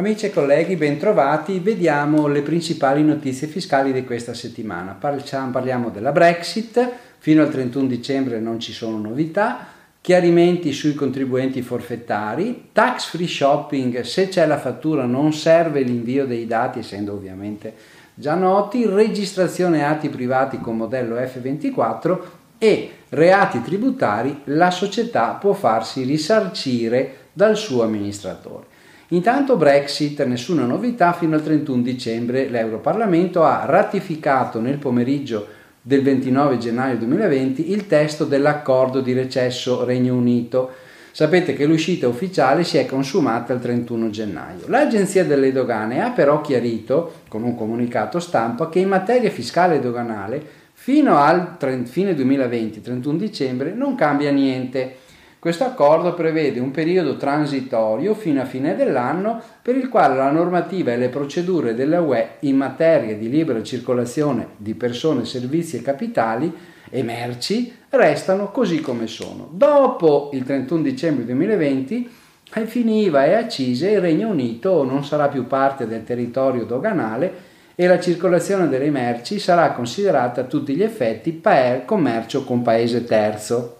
Amici e colleghi, bentrovati. Vediamo le principali notizie fiscali di questa settimana. Parliamo della Brexit, fino al 31 dicembre non ci sono novità, chiarimenti sui contribuenti forfettari, tax free shopping, se c'è la fattura non serve l'invio dei dati, essendo ovviamente già noti, registrazione atti privati con modello F24 e reati tributari, la società può farsi risarcire dal suo amministratore. Intanto Brexit, nessuna novità, fino al 31 dicembre l'Europarlamento ha ratificato nel pomeriggio del 29 gennaio 2020 il testo dell'accordo di recesso Regno Unito. Sapete che l'uscita ufficiale si è consumata il 31 gennaio. L'Agenzia delle Dogane ha però chiarito, con un comunicato stampa, che in materia fiscale e doganale fino al fine 2020, 31 dicembre, non cambia niente questo accordo prevede un periodo transitorio fino a fine dell'anno per il quale la normativa e le procedure della UE in materia di libera circolazione di persone, servizi e capitali e merci restano così come sono. Dopo il 31 dicembre 2020 ai fini IVA e accise il Regno Unito non sarà più parte del territorio doganale e la circolazione delle merci sarà considerata a tutti gli effetti per commercio con paese terzo.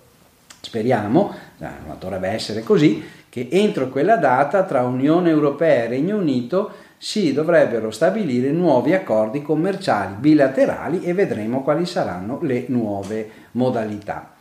Speriamo, ma dovrebbe essere così, che entro quella data tra Unione Europea e Regno Unito si dovrebbero stabilire nuovi accordi commerciali bilaterali e vedremo quali saranno le nuove modalità.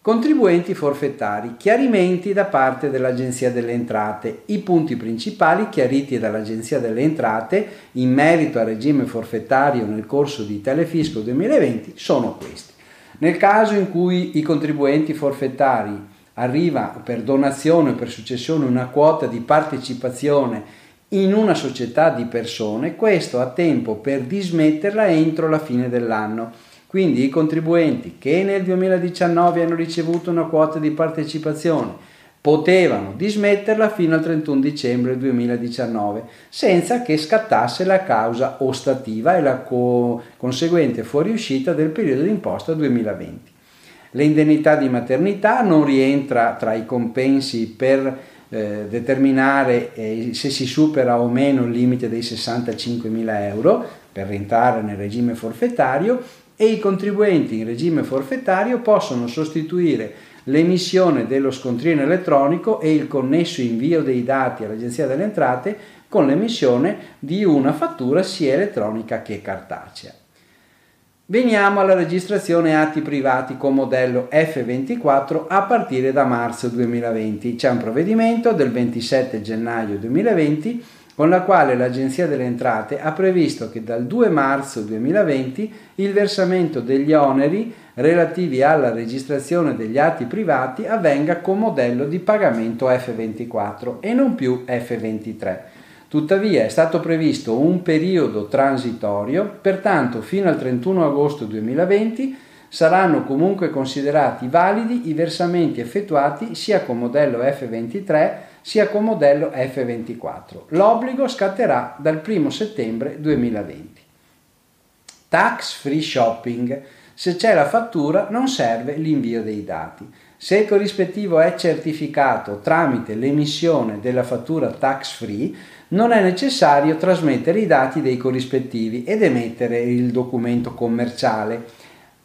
Contribuenti forfettari, chiarimenti da parte dell'Agenzia delle Entrate. I punti principali chiariti dall'Agenzia delle Entrate in merito al regime forfettario nel corso di Telefisco 2020 sono questi. Nel caso in cui i contribuenti forfettari arriva per donazione o per successione una quota di partecipazione in una società di persone, questo ha tempo per dismetterla entro la fine dell'anno. Quindi i contribuenti che nel 2019 hanno ricevuto una quota di partecipazione potevano dismetterla fino al 31 dicembre 2019 senza che scattasse la causa ostativa e la co- conseguente fuoriuscita del periodo d'imposta 2020. L'indennità di maternità non rientra tra i compensi per eh, determinare eh, se si supera o meno il limite dei 65.000 euro per rientrare nel regime forfettario e i contribuenti in regime forfettario possono sostituire l'emissione dello scontrino elettronico e il connesso invio dei dati all'Agenzia delle Entrate con l'emissione di una fattura sia elettronica che cartacea. Veniamo alla registrazione atti privati con modello F24 a partire da marzo 2020. C'è un provvedimento del 27 gennaio 2020 con la quale l'Agenzia delle Entrate ha previsto che dal 2 marzo 2020 il versamento degli oneri relativi alla registrazione degli atti privati avvenga con modello di pagamento F24 e non più F23 Tuttavia è stato previsto un periodo transitorio, pertanto fino al 31 agosto 2020 saranno comunque considerati validi i versamenti effettuati sia con modello F23 sia con modello F24. L'obbligo scatterà dal 1 settembre 2020. Tax free shopping. Se c'è la fattura non serve l'invio dei dati. Se il corrispettivo è certificato tramite l'emissione della fattura tax free, non è necessario trasmettere i dati dei corrispettivi ed emettere il documento commerciale.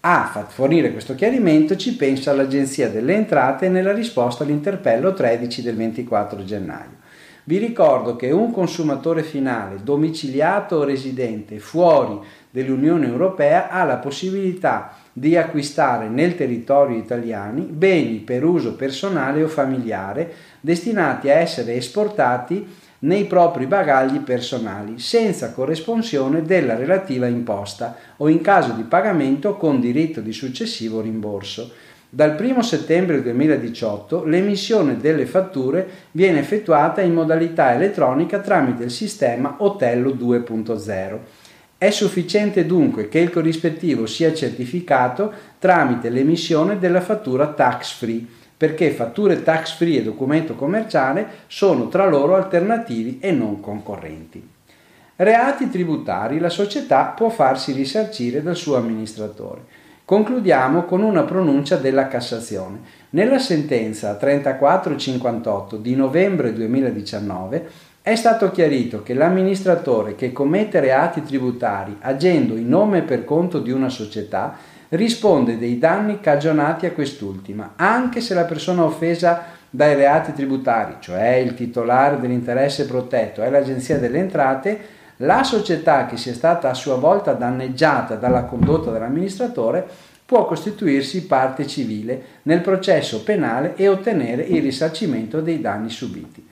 A fornire questo chiarimento ci pensa l'Agenzia delle Entrate nella risposta all'interpello 13 del 24 gennaio. Vi ricordo che un consumatore finale domiciliato o residente fuori dell'Unione Europea ha la possibilità di acquistare nel territorio italiano beni per uso personale o familiare destinati a essere esportati nei propri bagagli personali senza corresponsione della relativa imposta o in caso di pagamento con diritto di successivo rimborso. Dal 1 settembre 2018 l'emissione delle fatture viene effettuata in modalità elettronica tramite il sistema Otello 2.0. È sufficiente dunque che il corrispettivo sia certificato tramite l'emissione della fattura tax free perché fatture tax free e documento commerciale sono tra loro alternativi e non concorrenti. Reati tributari la società può farsi risarcire dal suo amministratore. Concludiamo con una pronuncia della Cassazione. Nella sentenza 3458 di novembre 2019 è stato chiarito che l'amministratore che commette reati tributari agendo in nome e per conto di una società risponde dei danni cagionati a quest'ultima, anche se la persona offesa dai reati tributari, cioè il titolare dell'interesse protetto è l'Agenzia delle Entrate, la società che sia stata a sua volta danneggiata dalla condotta dell'amministratore può costituirsi parte civile nel processo penale e ottenere il risarcimento dei danni subiti.